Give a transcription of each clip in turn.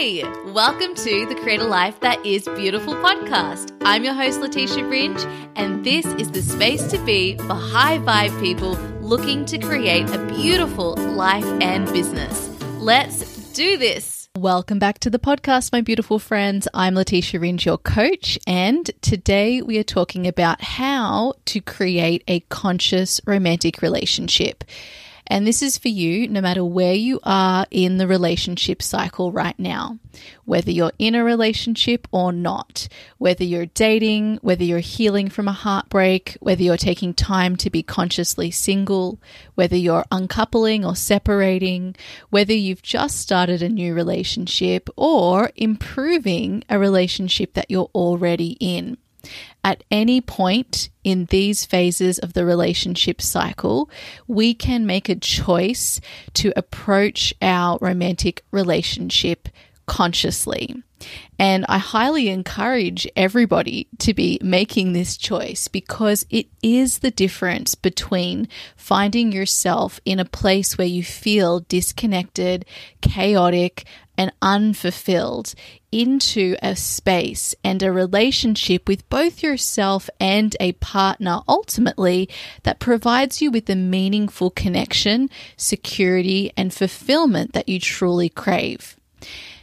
Hey, welcome to the Create a Life That Is Beautiful podcast. I'm your host, Leticia Ringe, and this is the space to be for high vibe people looking to create a beautiful life and business. Let's do this. Welcome back to the podcast, my beautiful friends. I'm Leticia Ringe, your coach, and today we are talking about how to create a conscious romantic relationship. And this is for you no matter where you are in the relationship cycle right now, whether you're in a relationship or not, whether you're dating, whether you're healing from a heartbreak, whether you're taking time to be consciously single, whether you're uncoupling or separating, whether you've just started a new relationship or improving a relationship that you're already in. At any point in these phases of the relationship cycle, we can make a choice to approach our romantic relationship consciously. And I highly encourage everybody to be making this choice because it is the difference between finding yourself in a place where you feel disconnected, chaotic, and unfulfilled into a space and a relationship with both yourself and a partner ultimately that provides you with the meaningful connection, security, and fulfillment that you truly crave.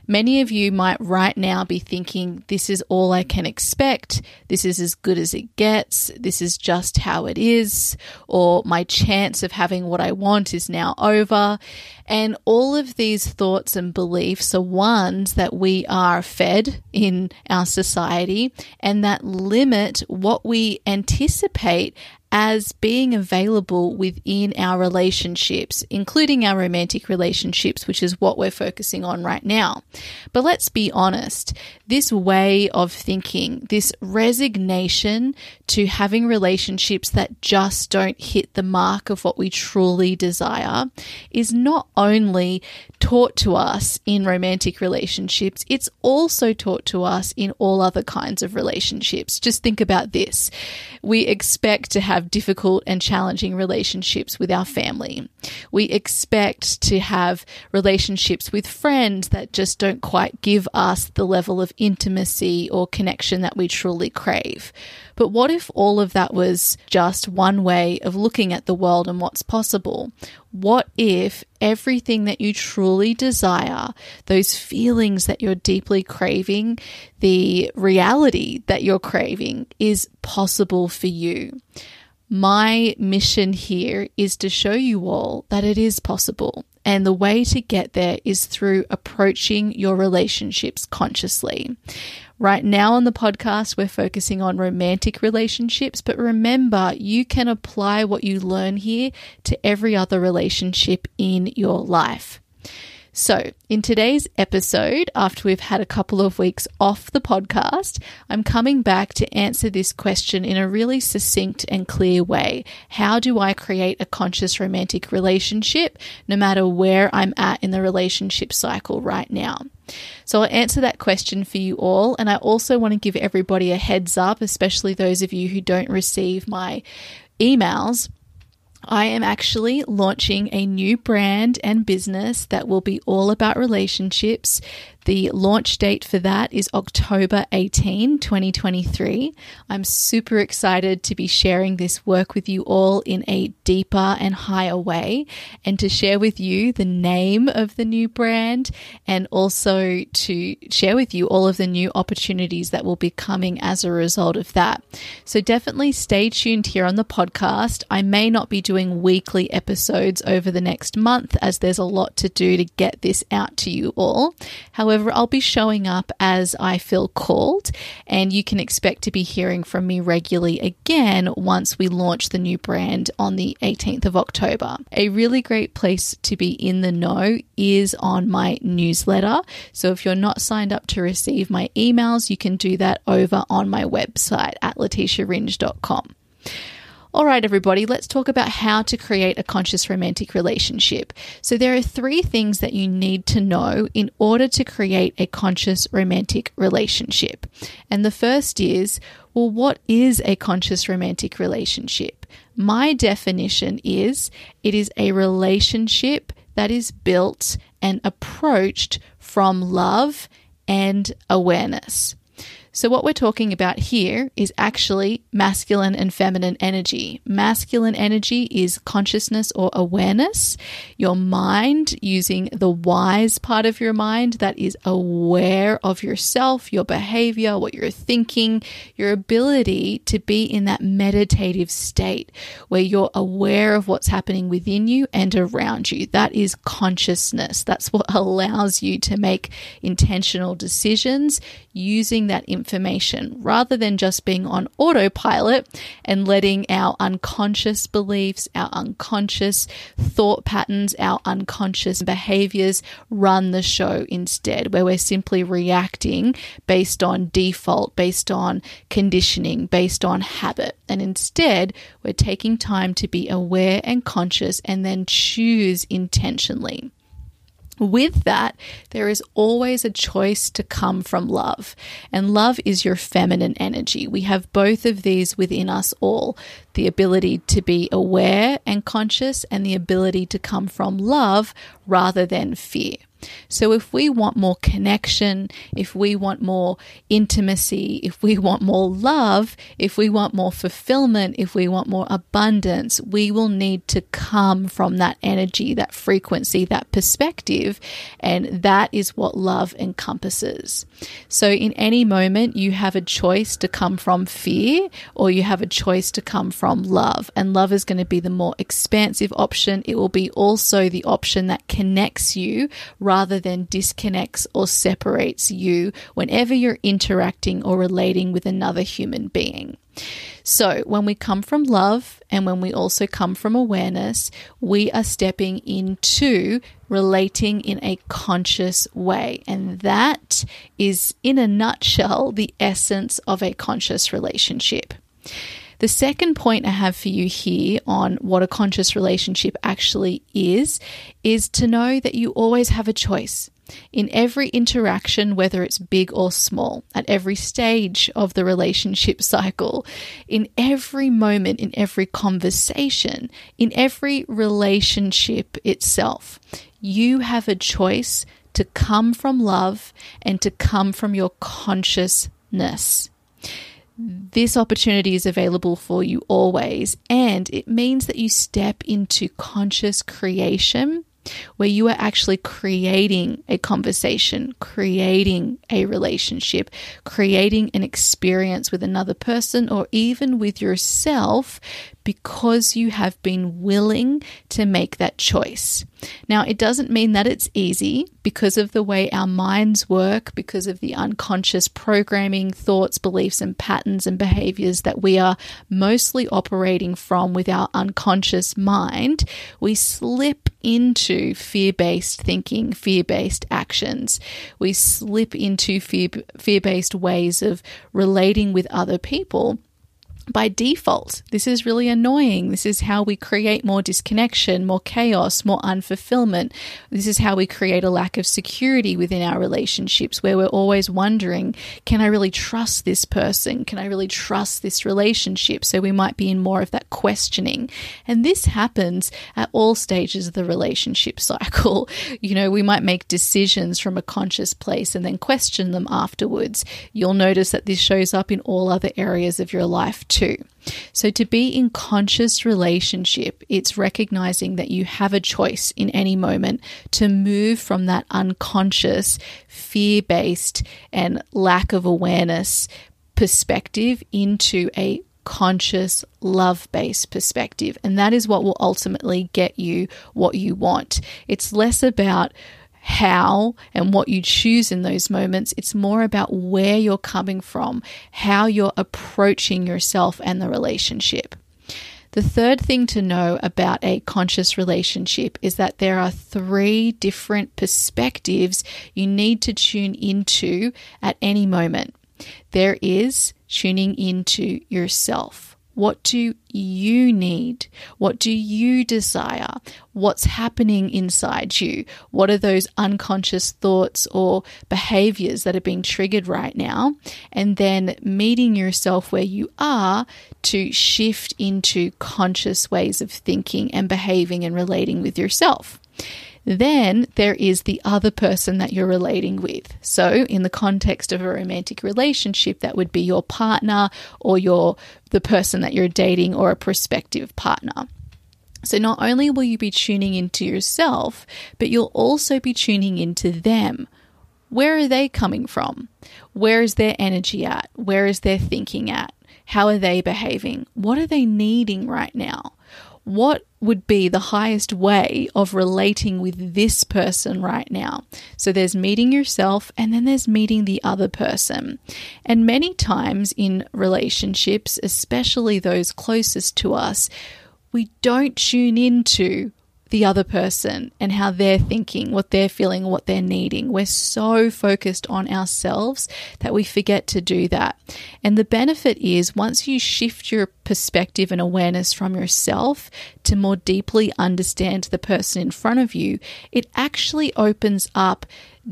Many of you might right now be thinking, this is all I can expect. This is as good as it gets. This is just how it is. Or my chance of having what I want is now over. And all of these thoughts and beliefs are ones that we are fed in our society and that limit what we anticipate as being available within our relationships, including our romantic relationships, which is what we're focusing on right now. But let's be honest, this way of thinking, this resignation to having relationships that just don't hit the mark of what we truly desire, is not only taught to us in romantic relationships, it's also taught to us in all other kinds of relationships. Just think about this. We expect to have difficult and challenging relationships with our family. We expect to have relationships with friends that just don't quite give us the level of intimacy or connection that we truly crave. But what if all of that was just one way of looking at the world and what's possible? What if everything that you truly desire, those feelings that you're deeply craving, the reality that you're craving is possible for you? My mission here is to show you all that it is possible. And the way to get there is through approaching your relationships consciously. Right now on the podcast, we're focusing on romantic relationships, but remember, you can apply what you learn here to every other relationship in your life. So, in today's episode, after we've had a couple of weeks off the podcast, I'm coming back to answer this question in a really succinct and clear way. How do I create a conscious romantic relationship no matter where I'm at in the relationship cycle right now? So I'll answer that question for you all. And I also want to give everybody a heads up, especially those of you who don't receive my emails. I am actually launching a new brand and business that will be all about relationships. The launch date for that is October 18, 2023. I'm super excited to be sharing this work with you all in a deeper and higher way and to share with you the name of the new brand and also to share with you all of the new opportunities that will be coming as a result of that. So definitely stay tuned here on the podcast. I may not be doing weekly episodes over the next month as there's a lot to do to get this out to you all. However, However, I'll be showing up as I feel called, and you can expect to be hearing from me regularly again once we launch the new brand on the 18th of October. A really great place to be in the know is on my newsletter. So if you're not signed up to receive my emails, you can do that over on my website at leticiaringe.com. All right, everybody, let's talk about how to create a conscious romantic relationship. So, there are three things that you need to know in order to create a conscious romantic relationship. And the first is well, what is a conscious romantic relationship? My definition is it is a relationship that is built and approached from love and awareness. So, what we're talking about here is actually masculine and feminine energy. Masculine energy is consciousness or awareness, your mind using the wise part of your mind that is aware of yourself, your behavior, what you're thinking, your ability to be in that meditative state where you're aware of what's happening within you and around you. That is consciousness. That's what allows you to make intentional decisions using that information information rather than just being on autopilot and letting our unconscious beliefs, our unconscious thought patterns, our unconscious behaviors run the show instead, where we're simply reacting based on default, based on conditioning, based on habit. And instead, we're taking time to be aware and conscious and then choose intentionally. With that, there is always a choice to come from love. And love is your feminine energy. We have both of these within us all the ability to be aware and conscious, and the ability to come from love rather than fear. So, if we want more connection, if we want more intimacy, if we want more love, if we want more fulfillment, if we want more abundance, we will need to come from that energy, that frequency, that perspective. And that is what love encompasses. So, in any moment, you have a choice to come from fear or you have a choice to come from love. And love is going to be the more expansive option. It will be also the option that connects you rather than disconnects or separates you whenever you're interacting or relating with another human being. So, when we come from love and when we also come from awareness, we are stepping into relating in a conscious way. And that is, in a nutshell, the essence of a conscious relationship. The second point I have for you here on what a conscious relationship actually is, is to know that you always have a choice. In every interaction, whether it's big or small, at every stage of the relationship cycle, in every moment, in every conversation, in every relationship itself, you have a choice to come from love and to come from your consciousness this opportunity is available for you always, and it means that you step into conscious creation where you are actually creating a conversation, creating a relationship, creating an experience with another person or even with yourself because you have been willing to make that choice. Now, it doesn't mean that it's easy because of the way our minds work, because of the unconscious programming, thoughts, beliefs, and patterns and behaviors that we are mostly operating from with our unconscious mind. We slip into fear based thinking, fear based actions. We slip into fear based ways of relating with other people by default. This is really annoying. This is how we create more disconnection, more chaos, more unfulfillment. This is how we create a lack of security within our relationships where we're always wondering, can I really trust this person? Can I really trust this relationship? So we might be in more of that questioning. And this happens at all stages of the relationship cycle. You know, we might make decisions from a conscious place and then question them afterwards. You'll notice that this shows up in all other areas of your life too. So, to be in conscious relationship, it's recognizing that you have a choice in any moment to move from that unconscious, fear based, and lack of awareness perspective into a conscious, love based perspective. And that is what will ultimately get you what you want. It's less about how and what you choose in those moments. It's more about where you're coming from, how you're approaching yourself and the relationship. The third thing to know about a conscious relationship is that there are three different perspectives you need to tune into at any moment. There is tuning into yourself. What do you need? What do you desire? What's happening inside you? What are those unconscious thoughts or behaviors that are being triggered right now? And then meeting yourself where you are to shift into conscious ways of thinking and behaving and relating with yourself. Then there is the other person that you're relating with. So, in the context of a romantic relationship, that would be your partner or your the person that you're dating or a prospective partner. So, not only will you be tuning into yourself, but you'll also be tuning into them. Where are they coming from? Where is their energy at? Where is their thinking at? How are they behaving? What are they needing right now? What would be the highest way of relating with this person right now. So there's meeting yourself and then there's meeting the other person. And many times in relationships, especially those closest to us, we don't tune into the other person and how they're thinking, what they're feeling, what they're needing. We're so focused on ourselves that we forget to do that. And the benefit is once you shift your perspective and awareness from yourself to more deeply understand the person in front of you, it actually opens up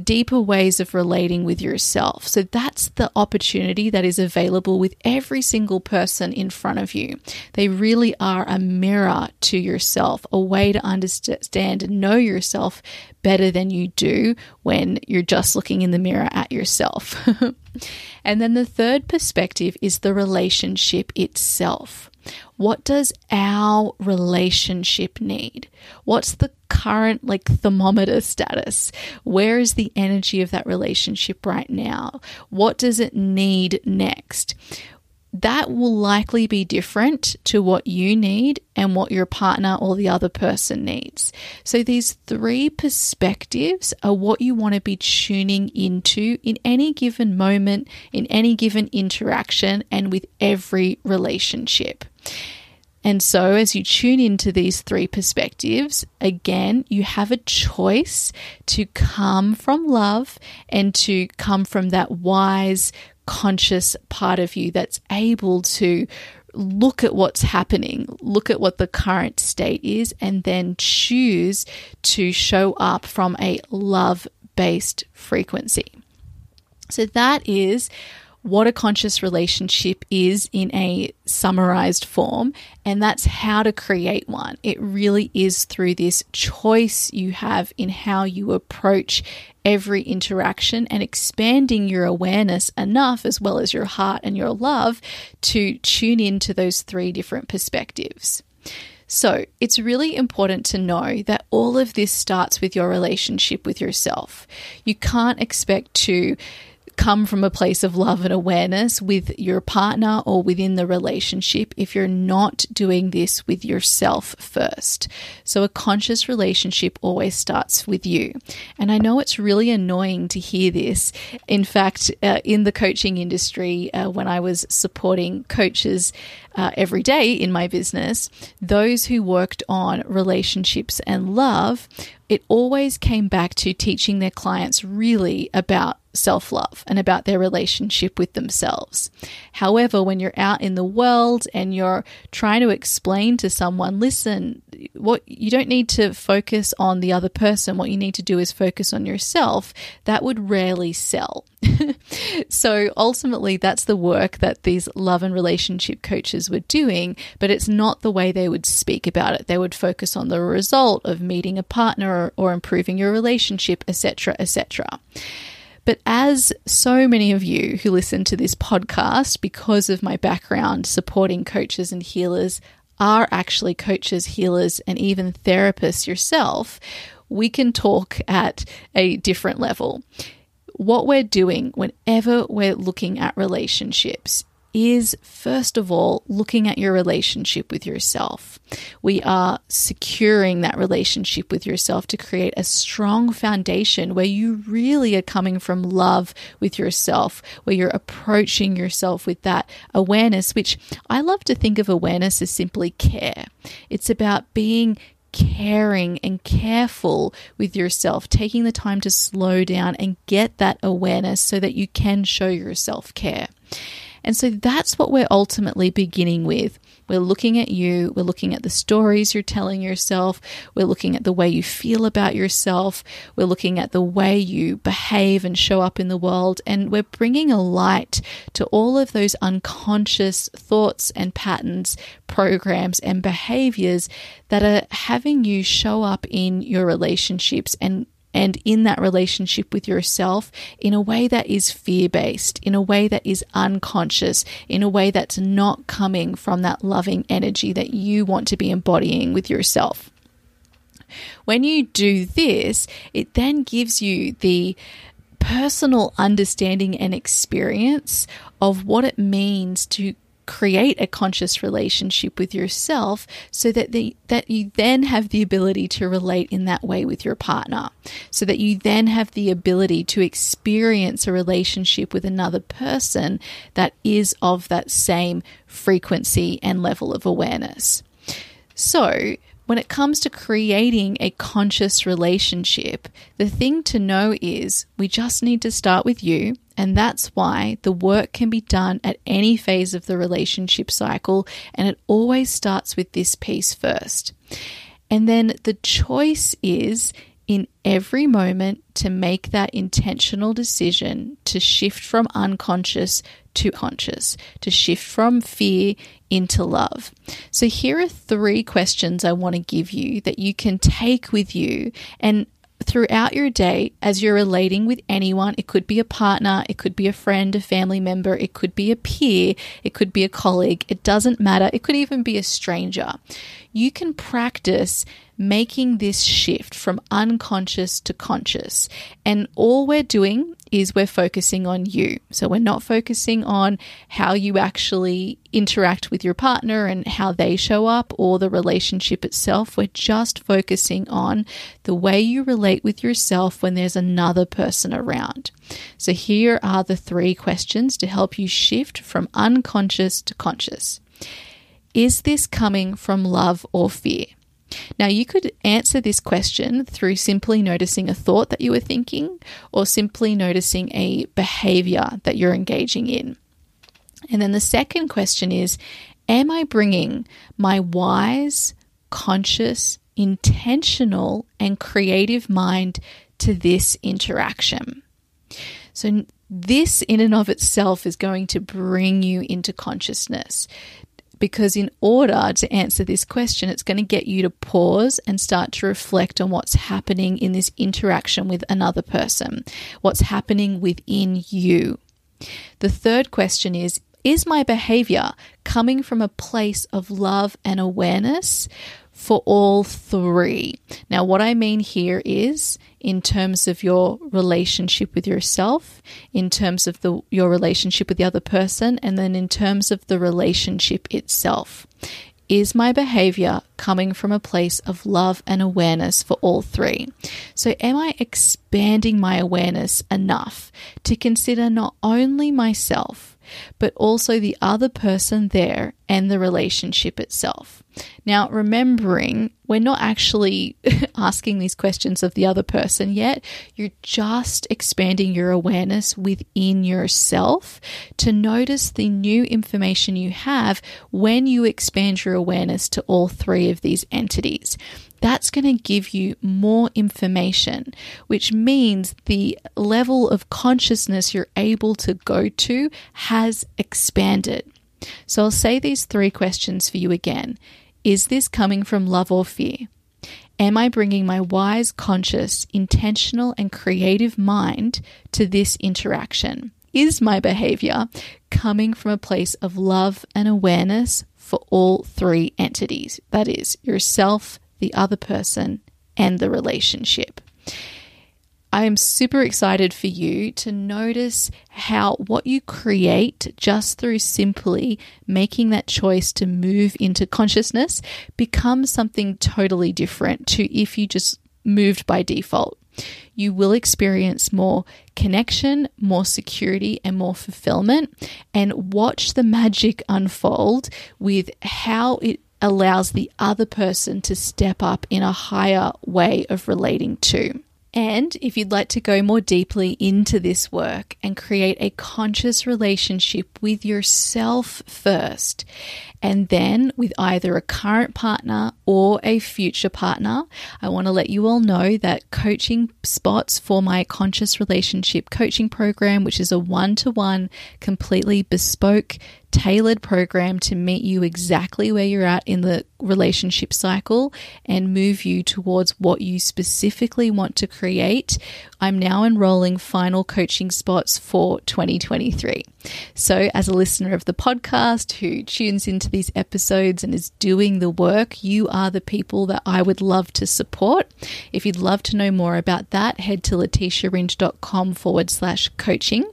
deeper ways of relating with yourself. So that's the opportunity that is available with every single person in front of you. They really are a mirror to yourself, a way to understand and know yourself better than you do when you're just looking in the mirror at yourself. and then the third perspective is the relationship itself. What does our relationship need? What's the current like thermometer status? Where is the energy of that relationship right now? What does it need next? That will likely be different to what you need and what your partner or the other person needs. So, these three perspectives are what you want to be tuning into in any given moment, in any given interaction, and with every relationship. And so, as you tune into these three perspectives, again, you have a choice to come from love and to come from that wise, conscious part of you that's able to look at what's happening, look at what the current state is, and then choose to show up from a love based frequency. So that is what a conscious relationship is in a summarized form, and that's how to create one. It really is through this choice you have in how you approach every interaction and expanding your awareness enough, as well as your heart and your love, to tune into those three different perspectives. So, it's really important to know that all of this starts with your relationship with yourself. You can't expect to come from a place of love and awareness with your partner or within the relationship if you're not doing this with yourself first. So, a conscious relationship always starts with you. And I know it's really annoying to hear this. In fact, uh, in the coaching industry, uh, when I was supporting coaches uh, every day in my business, those who worked on relationships and love, it always came back to teaching their clients really about self love and about their relationship with themselves. However, when you're out in the world and you're trying to explain to someone, listen, what you don't need to focus on the other person, what you need to do is focus on yourself, that would rarely sell. so ultimately, that's the work that these love and relationship coaches were doing, but it's not the way they would speak about it. They would focus on the result of meeting a partner or, or improving your relationship, etc., etc. But as so many of you who listen to this podcast, because of my background supporting coaches and healers, are actually coaches, healers, and even therapists yourself, we can talk at a different level. What we're doing whenever we're looking at relationships is first of all looking at your relationship with yourself. We are securing that relationship with yourself to create a strong foundation where you really are coming from love with yourself, where you're approaching yourself with that awareness, which I love to think of awareness as simply care. It's about being caring and careful with yourself, taking the time to slow down and get that awareness so that you can show yourself care. And so that's what we're ultimately beginning with. We're looking at you, we're looking at the stories you're telling yourself, we're looking at the way you feel about yourself, we're looking at the way you behave and show up in the world, and we're bringing a light to all of those unconscious thoughts and patterns, programs, and behaviors that are having you show up in your relationships and and in that relationship with yourself in a way that is fear based, in a way that is unconscious, in a way that's not coming from that loving energy that you want to be embodying with yourself. When you do this, it then gives you the personal understanding and experience of what it means to create a conscious relationship with yourself so that the, that you then have the ability to relate in that way with your partner. So that you then have the ability to experience a relationship with another person that is of that same frequency and level of awareness. So when it comes to creating a conscious relationship, the thing to know is we just need to start with you. And that's why the work can be done at any phase of the relationship cycle. And it always starts with this piece first. And then the choice is in every moment to make that intentional decision to shift from unconscious to conscious, to shift from fear into love. So, here are three questions I want to give you that you can take with you and throughout your day as you're relating with anyone. It could be a partner, it could be a friend, a family member, it could be a peer, it could be a colleague. It doesn't matter. It could even be a stranger. You can practice making this shift from unconscious to conscious. And all we're doing is we're focusing on you. So we're not focusing on how you actually interact with your partner and how they show up or the relationship itself. We're just focusing on the way you relate with yourself when there's another person around. So here are the three questions to help you shift from unconscious to conscious. Is this coming from love or fear? Now, you could answer this question through simply noticing a thought that you were thinking or simply noticing a behavior that you're engaging in. And then the second question is Am I bringing my wise, conscious, intentional, and creative mind to this interaction? So, this in and of itself is going to bring you into consciousness because in order to answer this question, it's going to get you to pause and start to reflect on what's happening in this interaction with another person, what's happening within you. The third question is Is my behavior coming from a place of love and awareness? for all three. Now, what I mean here is in terms of your relationship with yourself, in terms of the, your relationship with the other person, and then in terms of the relationship itself. Is my behavior coming from a place of love and awareness for all three? So, am I expanding my awareness enough to consider not only myself, but also the other person there and the relationship itself. Now, remembering we're not actually asking these questions of the other person yet, you're just expanding your awareness within yourself to notice the new information you have when you expand your awareness to all three of these entities that's going to give you more information, which means the level of consciousness you're able to go to has expanded. So I'll say these three questions for you again. Is this coming from love or fear? Am I bringing my wise, conscious, intentional, and creative mind to this interaction? Is my behavior coming from a place of love and awareness for all three entities? That is, yourself, the other person, and the relationship. I am super excited for you to notice how what you create just through simply making that choice to move into consciousness becomes something totally different to if you just moved by default. You will experience more connection, more security, and more fulfillment, and watch the magic unfold with how it allows the other person to step up in a higher way of relating to. And if you'd like to go more deeply into this work and create a conscious relationship with yourself first, and then with either a current partner or a future partner, I want to let you all know that coaching spots for my conscious relationship coaching program, which is a one to one, completely bespoke tailored program to meet you exactly where you're at in the relationship cycle and move you towards what you specifically want to create. I'm now enrolling final coaching spots for 2023. So, as a listener of the podcast who tunes into these episodes and is doing the work, you are the people that I would love to support. If you'd love to know more about that, head to leticiaringe.com forward slash coaching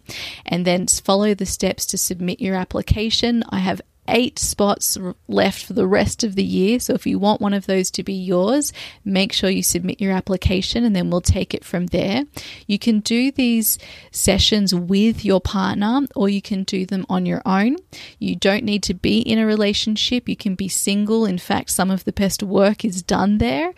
and then follow the steps to submit your application. I have eight spots left for the rest of the year. So if you want one of those to be yours, make sure you submit your application and then we'll take it from there. You can do these sessions with your partner or you can do them on your own. You don't need to be in a relationship, you can be single. In fact, some of the best work is done there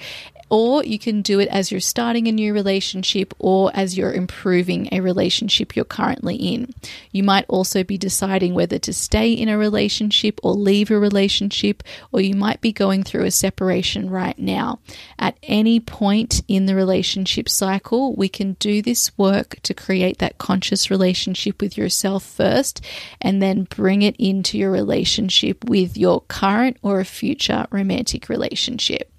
or you can do it as you're starting a new relationship or as you're improving a relationship you're currently in. You might also be deciding whether to stay in a relationship or leave a relationship, or you might be going through a separation right now. At any point in the relationship cycle, we can do this work to create that conscious relationship with yourself first and then bring it into your relationship with your current or a future romantic relationship.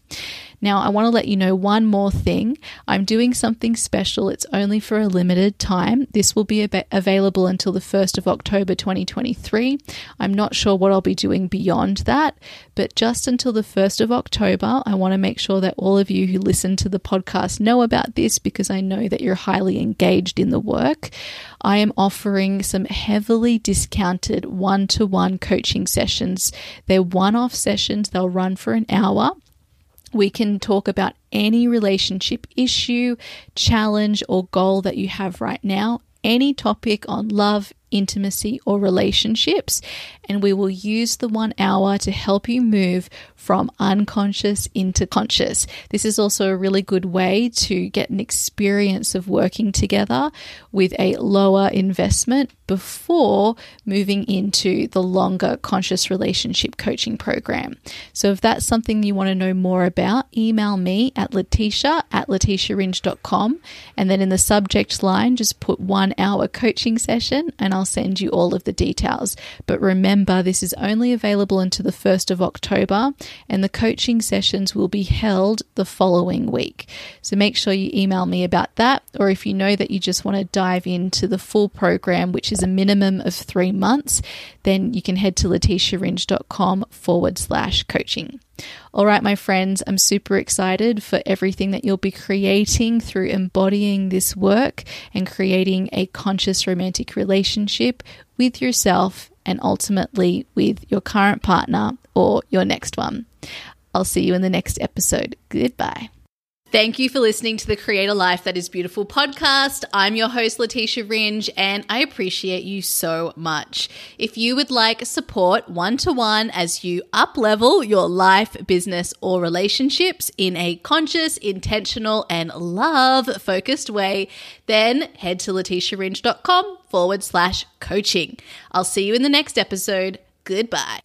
Now, I want to let you know one more thing. I'm doing something special. It's only for a limited time. This will be available until the 1st of October 2023. I'm not sure what I'll be doing beyond that, but just until the 1st of October, I want to make sure that all of you who listen to the podcast know about this because I know that you're highly engaged in the work. I am offering some heavily discounted one to one coaching sessions. They're one off sessions, they'll run for an hour. We can talk about any relationship issue, challenge, or goal that you have right now, any topic on love, intimacy, or relationships. And we will use the one hour to help you move from unconscious into conscious. This is also a really good way to get an experience of working together with a lower investment before moving into the longer conscious relationship coaching program. So if that's something you want to know more about, email me at leticia at leticiaringe.com and then in the subject line just put one hour coaching session and I'll send you all of the details. But remember, this is only available until the 1st of October and the coaching sessions will be held the following week. So make sure you email me about that, or if you know that you just want to dive into the full program, which is a minimum of three months, then you can head to leticiaringe.com forward slash coaching. All right, my friends, I'm super excited for everything that you'll be creating through embodying this work and creating a conscious romantic relationship with yourself and ultimately with your current partner or your next one. I'll see you in the next episode. Goodbye. Thank you for listening to the Create a Life That Is Beautiful podcast. I'm your host, Leticia Ringe, and I appreciate you so much. If you would like support one to one as you up level your life, business, or relationships in a conscious, intentional, and love focused way, then head to leticiaringe.com forward slash coaching. I'll see you in the next episode. Goodbye.